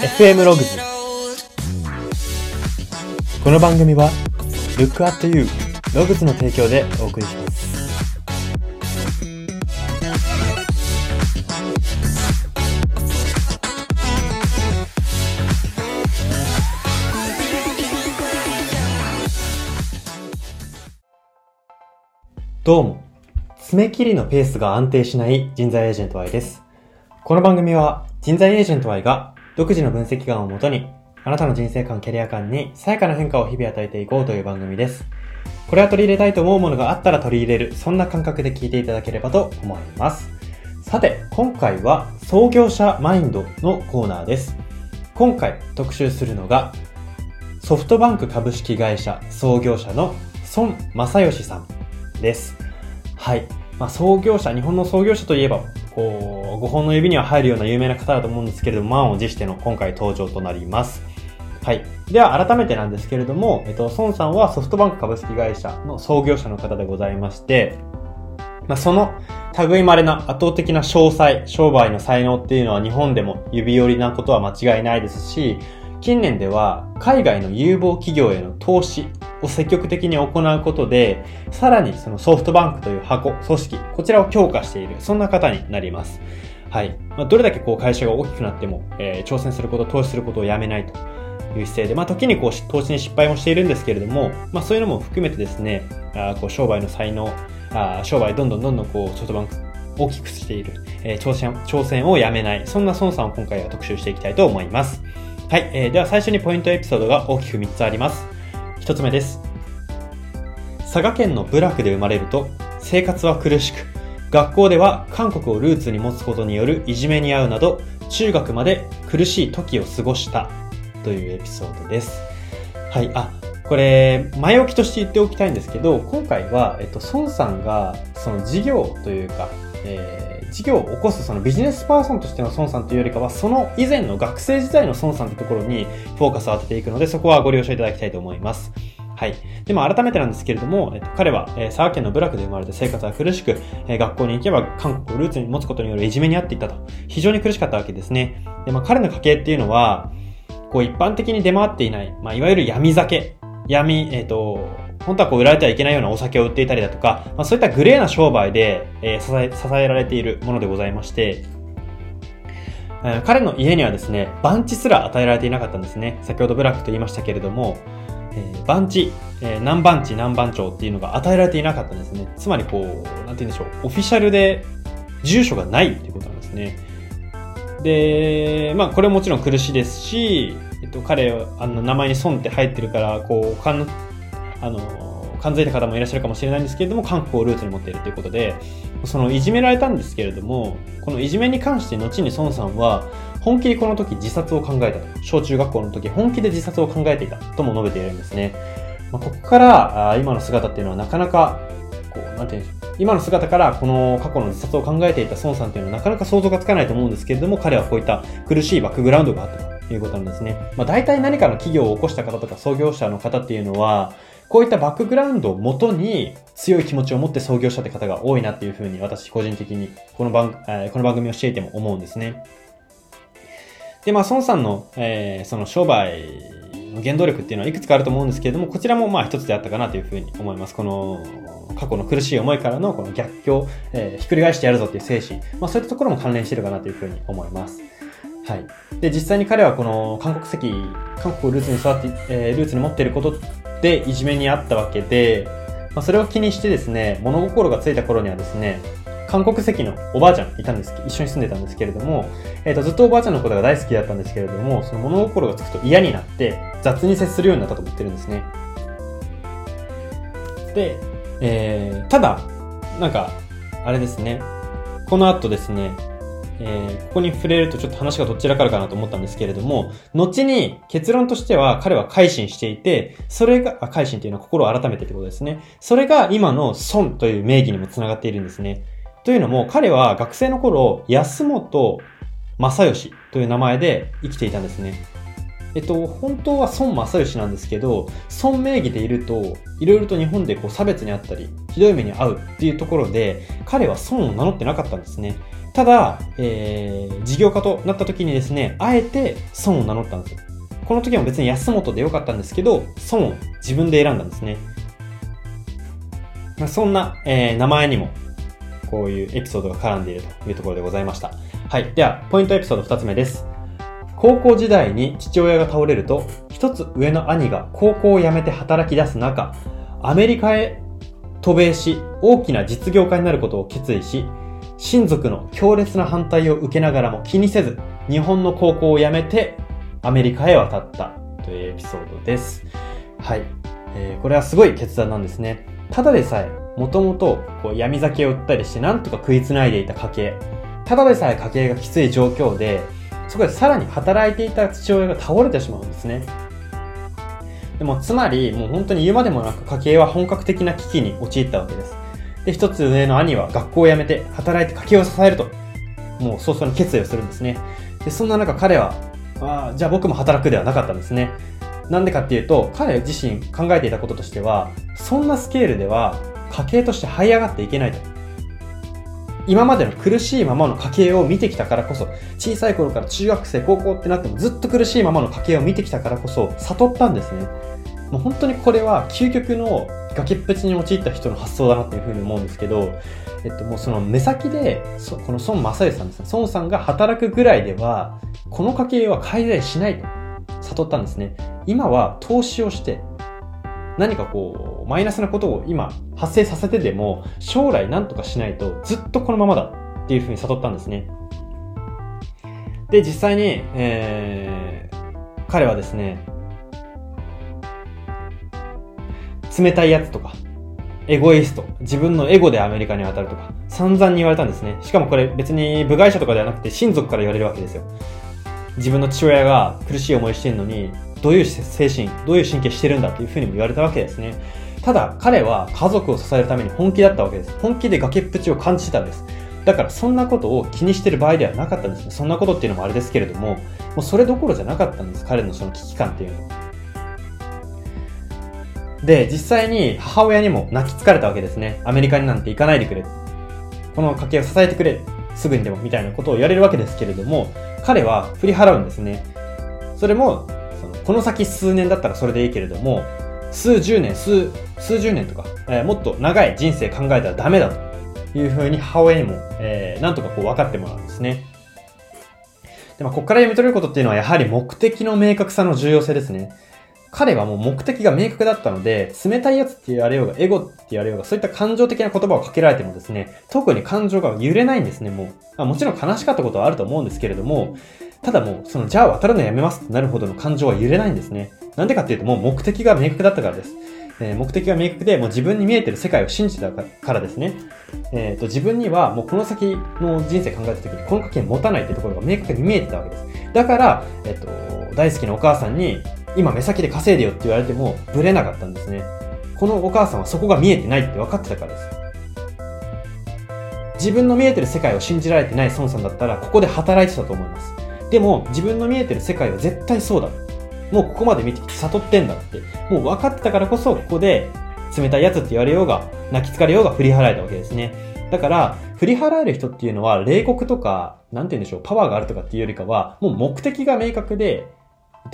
FM ログズこの番組は Look at You ログズの提供でお送りします。どうも。爪切りのペースが安定しない人材エージェント Y です。この番組は人材エージェント Y が独自の分析眼をもとにあなたの人生観、キャリア観にさやかな変化を日々与えていこうという番組です。これは取り入れたいと思うものがあったら取り入れる、そんな感覚で聞いていただければと思います。さて、今回は創業者マインドのコーナーです。今回特集するのがソフトバンク株式会社創業者の孫正義さんです。はい。まあ、創業者、日本の創業者といえば、こう、5本の指には入るような有名な方だと思うんですけれども、満を持しての今回登場となります。はい。では、改めてなんですけれども、えっと、孫さんはソフトバンク株式会社の創業者の方でございまして、まあ、その類まれな圧倒的な詳細、商売の才能っていうのは日本でも指折りなことは間違いないですし、近年では海外の有望企業への投資を積極的に行うことで、さらにそのソフトバンクという箱、組織、こちらを強化している、そんな方になります。はい。まあ、どれだけこう会社が大きくなっても、えー挑戦すること、投資することをやめないという姿勢で、まあ、時にこう投資に失敗もしているんですけれども、まあ、そういうのも含めてですね、あこう商売の才能、あ商売どんどんどんどんこうソフトバンク大きくしている、えー挑戦、挑戦をやめない、そんな孫さんを今回は特集していきたいと思います。はい、えーでは最初にポイントエピソードが大きく3つあります。1つ目です。佐賀県の部落で生まれると生活は苦しく、学校では韓国をルーツに持つことによるいじめに遭うなど、中学まで苦しい時を過ごしたというエピソードです。はい、あ、これ、前置きとして言っておきたいんですけど、今回は、えっと、孫さんが、その事業というか、えー事業を起こすそのビジネスパーソンとしての孫さんというよりかは、その以前の学生時代の孫さんというところにフォーカスを当てていくので、そこはご了承いただきたいと思います。はい。でも改めてなんですけれども、えっと、彼は、えー佐賀県の部落で生まれて生活は苦しく、えー学校に行けば韓国をルーツに持つことによるいじめにあっていたと。非常に苦しかったわけですね。で、まあ彼の家系っていうのは、こう一般的に出回っていない、まあいわゆる闇酒、闇、えっ、と、本当はこう売られてはいけないようなお酒を売っていたりだとか、まあそういったグレーな商売で、えー支え、支えられているものでございまして、えー彼の家にはですね、番地すら与えられていなかったんですね。先ほどブラックと言いましたけれども、えー番地、えー何番地何番町っていうのが与えられていなかったんですね。つまりこう、なんて言うんでしょう、オフィシャルで住所がないっていうことなんですね。で、まあこれももちろん苦しいですし、えっと、彼、あの、名前に孫って入ってるから、こう、かん、あの、感づいた方もいらっしゃるかもしれないんですけれども、韓国をルーツに持っているということで、そのいじめられたんですけれども、このいじめに関して後に孫さんは、本気でこの時自殺を考えたと。小中学校の時本気で自殺を考えていたとも述べているんですね。まあ、ここから、今の姿っていうのはなかなか、こう、なんていうんでしょう。今の姿からこの過去の自殺を考えていた孫さんっていうのはなかなか想像がつかないと思うんですけれども、彼はこういった苦しいバックグラウンドがあったということなんですね。まあ、大体何かの企業を起こした方とか創業者の方っていうのは、こういったバックグラウンドをもとに強い気持ちを持って創業したって方が多いなっていうふうに私個人的にこの番、えーこの番組をしていても思うんですね。で、まあ、孫さんの、えーその商売の原動力っていうのはいくつかあると思うんですけれども、こちらもまあ一つであったかなというふうに思います。この過去の苦しい思いからのこの逆境、えーひっくり返してやるぞっていう精神、まあそういったところも関連してるかなというふうに思います。はい。で、実際に彼はこの韓国籍、韓国をルーツに育って、えールーツに持っていることでいじめにあったわけで、まあそれを気にしてですね、物心がついた頃にはですね、韓国籍のおばあちゃんいたんです一緒に住んでたんですけれども、えっ、と、ずっとおばあちゃんのことが大好きだったんですけれども、その物心がつくと嫌になって、雑に接するようになったと言ってるんですね。で、えー、ただ、なんか、あれですね、この後ですね、えーここに触れるとちょっと話がどちらからかなと思ったんですけれども、後に結論としては彼は改心していて、それが、あ改心というのは心を改めてってことですね。それが今の孫という名義にもつながっているんですね。というのも、彼は学生の頃、安本正義という名前で生きていたんですね。えっと、本当は孫正義なんですけど、孫名義でいると、いろいろと日本でこう差別にあったり、ひどい目に遭うっていうところで、彼は孫を名乗ってなかったんですね。ただ、えー、事業家となった時にですね、あえて孫を名乗ったんですよ。この時も別に安本でよかったんですけど、孫を自分で選んだんですね。まあ、そんな、えー、名前にも、こういうエピソードが絡んでいるというところでございました。はい。では、ポイントエピソード2つ目です。高校時代に父親が倒れると、一つ上の兄が高校を辞めて働き出す中、アメリカへ渡米し、大きな実業家になることを決意し、親族の強烈な反対を受けながらも気にせず、日本の高校を辞めてアメリカへ渡ったというエピソードです。はい。えー、これはすごい決断なんですね。ただでさえ、もともとこう闇酒を売ったりしてなんとか食いつないでいた家系。ただでさえ家計がきつい状況で、そこでさらに働いていた父親が倒れてしまうんですね。でも、つまり、もう本当に言うまでもなく家計は本格的な危機に陥ったわけです。で、一つ上の兄は学校を辞めて働いて家計を支えると、もう早々に決意をするんですね。で、そんな中彼は、ああじゃあ僕も働くではなかったんですね。なんでかっていうと、彼自身考えていたこととしては、そんなスケールでは家計として這い上がっていけないと。今までの苦しいままの家計を見てきたからこそ、小さい頃から中学生、高校ってなってもずっと苦しいままの家計を見てきたからこそ、悟ったんですね。もう本当にこれは究極の崖っぷちに陥った人の発想だなっていうふうに思うんですけど、えっと、もうその目先で、この孫正義さんですね、孫さんが働くぐらいでは、この家計は改善しないと悟ったんですね。今は投資をして、何かこう、マイナスなことを今発生させてでも、将来何とかしないとずっとこのままだっていうふうに悟ったんですね。で、実際に、えー、彼はですね、冷たいやつとか、エゴイスト、自分のエゴでアメリカに渡るとか、散々に言われたんですね。しかもこれ別に部外者とかではなくて親族から言われるわけですよ。自分の父親が苦しい思いしてるのに、どういう精神、どういう神経してるんだというふうにも言われたわけですね。ただ、彼は家族を支えるために本気だったわけです。本気で崖っぷちを感じてたんです。だからそんなことを気にしてる場合ではなかったんですね。そんなことっていうのもあれですけれども、もうそれどころじゃなかったんです。彼のその危機感っていうのは。で、実際に母親にも泣きつかれたわけですね。アメリカになんて行かないでくれ。この家計を支えてくれ。すぐにでも、みたいなことを言われるわけですけれども、彼は振り払うんですね。それも、そのこの先数年だったらそれでいいけれども、数十年、数、数十年とか、えー、もっと長い人生考えたらダメだというふうに母親にも、えー、なんとかこう分かってもらうんですね。で、まあ、ここから読み取れることっていうのはやはり目的の明確さの重要性ですね。彼はもう目的が明確だったので、冷たいやつって言われようが、エゴって言われようが、そういった感情的な言葉をかけられてもですね、特に感情が揺れないんですね、もう。あもちろん悲しかったことはあると思うんですけれども、ただもう、その、じゃあ渡るのやめますってなるほどの感情は揺れないんですね。なんでかっていうと、もう目的が明確だったからです。えー、目的が明確で、もう自分に見えてる世界を信じたからですね。えっ、ー、と、自分にはもうこの先の人生考えた時に、この家計持たないってところが明確に見えてたわけです。だから、えっ、ー、と、大好きなお母さんに、今目先で稼いでよって言われても、ブレなかったんですね。このお母さんはそこが見えてないって分かってたからです。自分の見えてる世界を信じられてない孫さんだったら、ここで働いてたと思います。でも、自分の見えてる世界は絶対そうだ。もうここまで見てきて悟ってんだって。もう分かってたからこそ、ここで冷たいやつって言われようが、泣き疲れようが振り払えたわけですね。だから、振り払える人っていうのは、冷酷とか、なんて言うんでしょう、パワーがあるとかっていうよりかは、もう目的が明確で、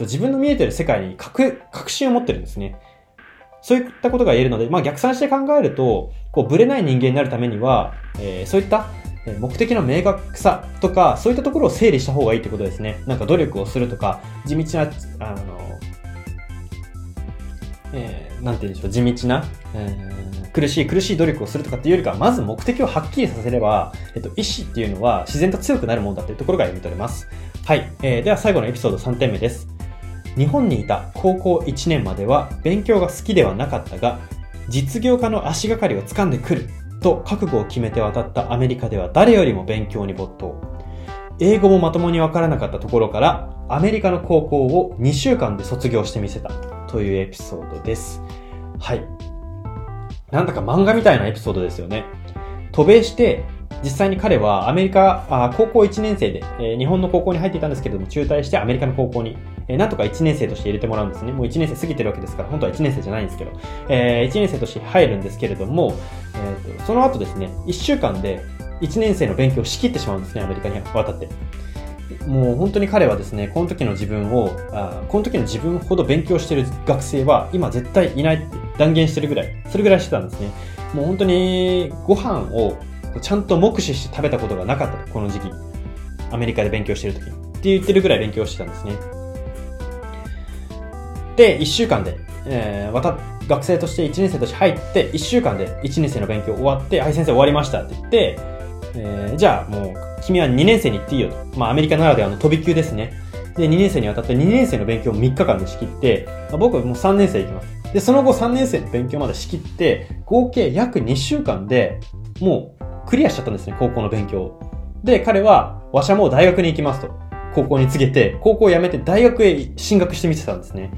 自分の見えてる世界に確確信を持ってるんですね。そういったことが言えるので、まあ逆算して考えると、こう、ブレない人間になるためには、えー、そういった目的の明確さとか、そういったところを整理した方がいいってことですね。なんか努力をするとか、地道な、あの、えー、なんて言うんでしょう、地道な、えー、苦しい苦しい努力をするとかっていうよりかは、まず目的をはっきりさせれば、えっと、意志っていうのは自然と強くなるもんだっていうところが読み取れます。はい。えー、では最後のエピソード3点目です。日本にいた高校1年までは勉強が好きではなかったが、実業家の足がかりを掴んでくると覚悟を決めて渡ったアメリカでは誰よりも勉強に没頭。英語もまともにわからなかったところから、アメリカの高校を2週間で卒業してみせたというエピソードです。はい。なんだか漫画みたいなエピソードですよね。渡米して実際に彼はアメリカ、あ高校1年生で、え、日本の高校に入っていたんですけれども、中退してアメリカの高校に、えー、なんとか1年生として入れてもらうんですね。もう1年生過ぎてるわけですから、本当は1年生じゃないんですけど、えー、1年生として入るんですけれども、えーと、その後ですね、1週間で1年生の勉強を仕切ってしまうんですね、アメリカに渡って。もう本当に彼はですね、この時の自分を、あこの時の自分ほど勉強してる学生は今絶対いないって断言してるぐらい、それぐらいしてたんですね。もう本当にご飯をちゃんと目視して食べたことがなかった、この時期。アメリカで勉強してる時。って言ってるぐらい勉強してたんですね。で、1週間で、えー、また学生として1年生として入って、1週間で1年生の勉強終わって、はい、先生終わりましたって言って、えー、じゃあもう、君は2年生に行っていいよと。まあ、アメリカならではの飛び級ですね。で、2年生にわたって2年生の勉強を3日間で仕切って、僕はもう3年生行きます。で、その後3年生の勉強まで仕切って、合計約2週間でもうクリアしちゃったんですね、高校の勉強を。で、彼は、わしはもう大学に行きますと。高校に告げて、高校を辞めて大学へ進学してみてたんですね。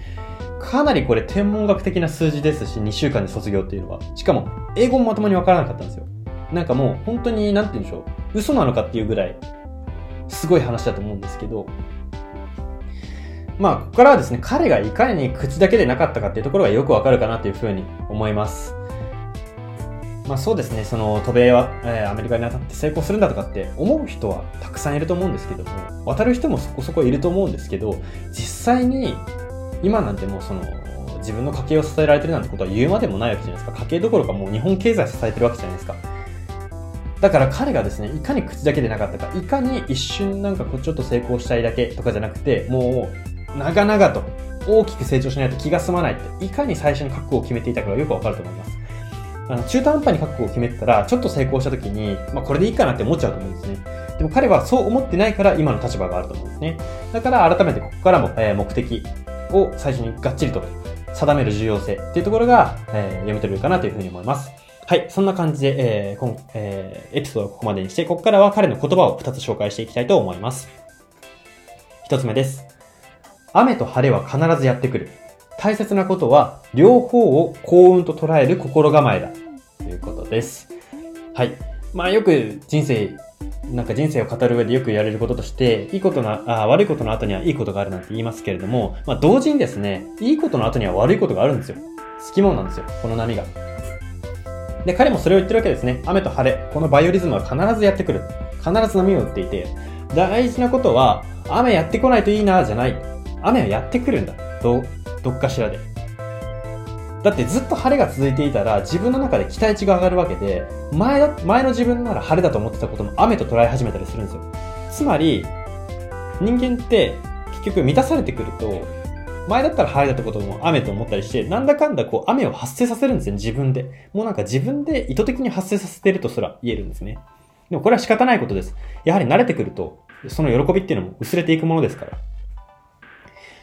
かなりこれ天文学的な数字ですし、2週間で卒業っていうのは。しかも、英語もまともにわからなかったんですよ。なんかもう、本当に、なんて言うんでしょう。嘘なのかっていうぐらい、すごい話だと思うんですけど、まあ、ここからはですね、彼がいかに口だけでなかったかっていうところがよくわかるかなというふうに思います。まあそうですね、その渡米は、えー、アメリカに渡って成功するんだとかって思う人はたくさんいると思うんですけども、渡る人もそこそこいると思うんですけど、実際に今なんてもうその自分の家計を支えられてるなんてことは言うまでもないわけじゃないですか。家計どころかもう日本経済支えてるわけじゃないですか。だから彼がですね、いかに口だけでなかったか、いかに一瞬なんかこうちょっと成功したいだけとかじゃなくて、もう長々と大きく成長しないと気が済まないって、いかに最初に覚悟を決めていたかがよくわかると思います。あの中途半端に覚悟を決めてたら、ちょっと成功した時に、まあこれでいいかなって思っちゃうと思うんですね。でも彼はそう思ってないから今の立場があると思うんですね。だから改めてここからも、えー、目的を最初にがっちりと定める重要性っていうところが、えー、読み取れるかなというふうに思います。はい。そんな感じで、えー、今、えー、エピソードをここまでにして、ここからは彼の言葉を2つ紹介していきたいと思います。1つ目です。雨と晴れは必ずやってくる。大切なことは、両方を幸運と捉える心構えだ。ということです。はい。まあよく人生、なんか人生を語る上でよく言われることとして、いいことの、あ悪いことの後にはいいことがあるなんて言いますけれども、まあ同時にですね、いいことの後には悪いことがあるんですよ。好きもなんですよ。この波が。で、彼もそれを言ってるわけですね。雨と晴れ。このバイオリズムは必ずやってくる。必ず波を打っていて、大事なことは、雨やってこないといいな、じゃない。雨はやってくるんだ。ど、どっかしらで。だってずっと晴れが続いていたら自分の中で期待値が上がるわけで、前だ、前の自分なら晴れだと思ってたことも雨と捉え始めたりするんですよ。つまり、人間って結局満たされてくると、前だったら晴れだったことも雨と思ったりして、なんだかんだこう雨を発生させるんですよ、自分で。もうなんか自分で意図的に発生させてるとすら言えるんですね。でもこれは仕方ないことです。やはり慣れてくると、その喜びっていうのも薄れていくものですから。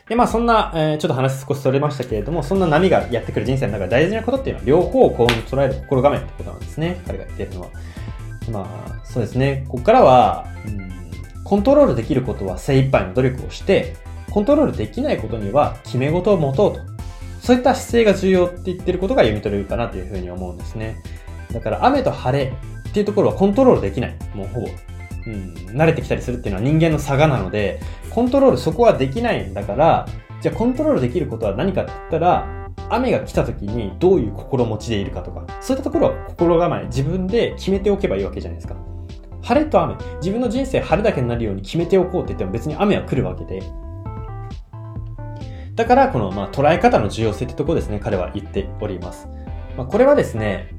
で、まあそんな、えー、ちょっと話少しそれましたけれども、そんな波がやってくる人生の中で大事なことっていうのは、両方を幸運に捉える心構えってことなんですね。彼が言ってるのは。まあ、そうですね。ここからは、うん、コントロールできることは精一杯の努力をして、コントロールできないことには決め事を持とうと。そういった姿勢が重要って言ってることが読み取れるかなというふうに思うんですね。だから雨と晴れっていうところはコントロールできない。もうほぼ。うん、慣れてきたりするっていうのは人間の差がなので、コントロールそこはできないんだから、じゃあコントロールできることは何かって言ったら、雨が来た時にどういう心持ちでいるかとか、そういったところは心構え、自分で決めておけばいいわけじゃないですか。晴れと雨、自分の人生晴れだけになるように決めておこうって言っても別に雨は来るわけで、だから、この、まあ、捉え方の重要性ってとこですね、彼は言っております。まあ、これはですね、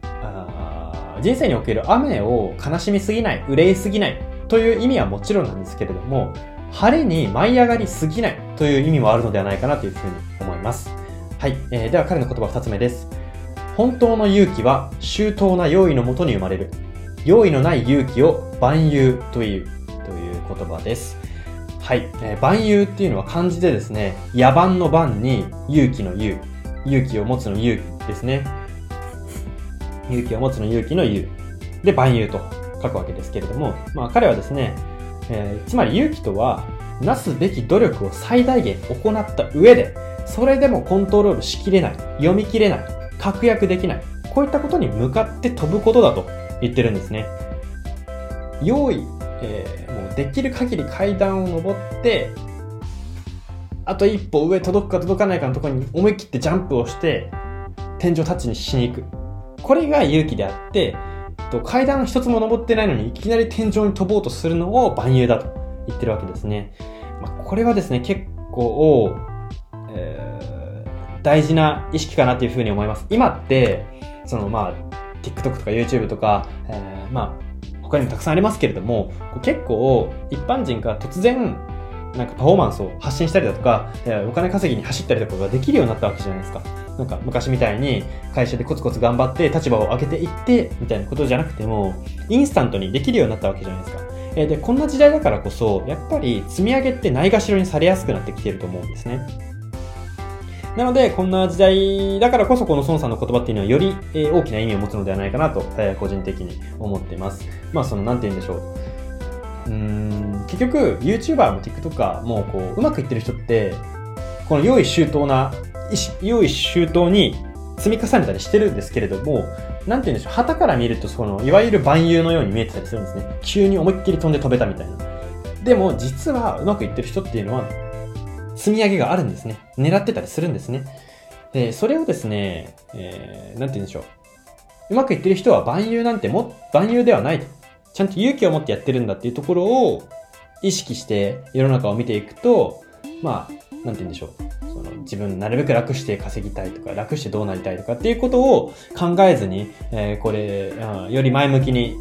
人生における雨を悲しみすぎない、憂いすぎない、という意味はもちろんなんですけれども、晴れに舞い上がりすぎないという意味もあるのではないかなというふうに思います。はい。えー、では彼の言葉二つ目です。本当の勇気は周到な用意のもとに生まれる。用意のない勇気を万有という、という言葉です。はい。えー、万有っていうのは漢字でですね、野蛮の番に勇気の勇。勇気を持つの勇気ですね。勇気を持つの勇気の勇。で、万有と書くわけですけれども、まあ彼はですね、えー、つまり勇気とは、なすべき努力を最大限行った上で、それでもコントロールしきれない、読み切れない、確約できない、こういったことに向かって飛ぶことだと言ってるんですね。用意、えー、もうできる限り階段を登って、あと一歩上届くか届かないかのところに思い切ってジャンプをして、天井タッチにしに行く。これが勇気であって、と、階段一つも登ってないのにいきなり天井に飛ぼうとするのを万有だと言ってるわけですね。まあ、これはですね、結構、えー、大事な意識かなというふうに思います。今って、そのまあ、TikTok とか YouTube とか、えー、まあ、他にもたくさんありますけれども、結構一般人が突然なんかパフォーマンスを発信したりだとか、お金稼ぎに走ったりとかができるようになったわけじゃないですか。なんか昔みたいに会社でコツコツ頑張って立場を上げていってみたいなことじゃなくても、インスタントにできるようになったわけじゃないですか。えで、こんな時代だからこそ、やっぱり積み上げってないがしろにされやすくなってきてると思うんですね。なので、こんな時代だからこそ、この孫さんの言葉っていうのはより、え大きな意味を持つのではないかなと、え個人的に思っています。まあ、その、なんて言うんでしょう。うん、結局、YouTuber も TikToker も、こう、うまくいってる人って、この用意周到な、用意周到に積み重ねたりしてるんですけれども、なんて言うんでしょう、旗から見ると、その、いわゆる万有のように見えてたりするんですね。急に思いっきり飛んで飛べたみたいな。でも、実はうまくいってる人っていうのは、積み上げがあるんですね。狙ってたりするんですね。で、それをですね、えー、なんて言うんでしょう。うまくいってる人は万有なんても、万有ではないと。ちゃんと勇気を持ってやってるんだっていうところを意識して世の中を見ていくと、まあ、なんて言うんでしょう。その自分なるべく楽して稼ぎたいとか、楽してどうなりたいとかっていうことを考えずに、えー、これ、うん、より前向きに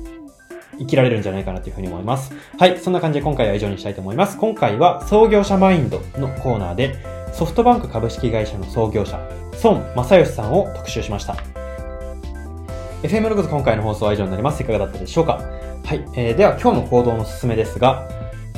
生きられるんじゃないかなというふうに思います。はい、そんな感じで今回は以上にしたいと思います。今回は創業者マインドのコーナーで、ソフトバンク株式会社の創業者、孫正義さんを特集しました。FM ログズ今回の放送は以上になります。いかがだったでしょうかはい、えー、では今日の行動のすすめですが、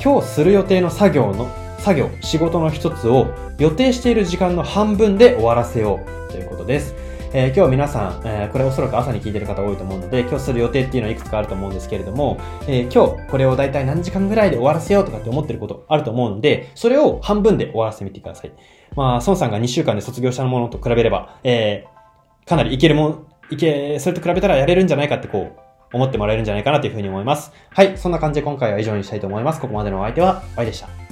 今日する予定の作業の、作業、仕事の一つを予定している時間の半分で終わらせようということです。えー、今日皆さん、えー、これおそらく朝に聞いてる方多いと思うので、今日する予定っていうのはいくつかあると思うんですけれども、えー、今日これを大体何時間ぐらいで終わらせようとかって思ってることあると思うので、それを半分で終わらせてみてください。まあ、孫さんが2週間で卒業したものと比べれば、えー、かなりいけるもん、いけ、それと比べたらやれるんじゃないかってこう、思ってもらえるんじゃないかなというふうに思います。はい。そんな感じで今回は以上にしたいと思います。ここまでのお相手は、Y でした。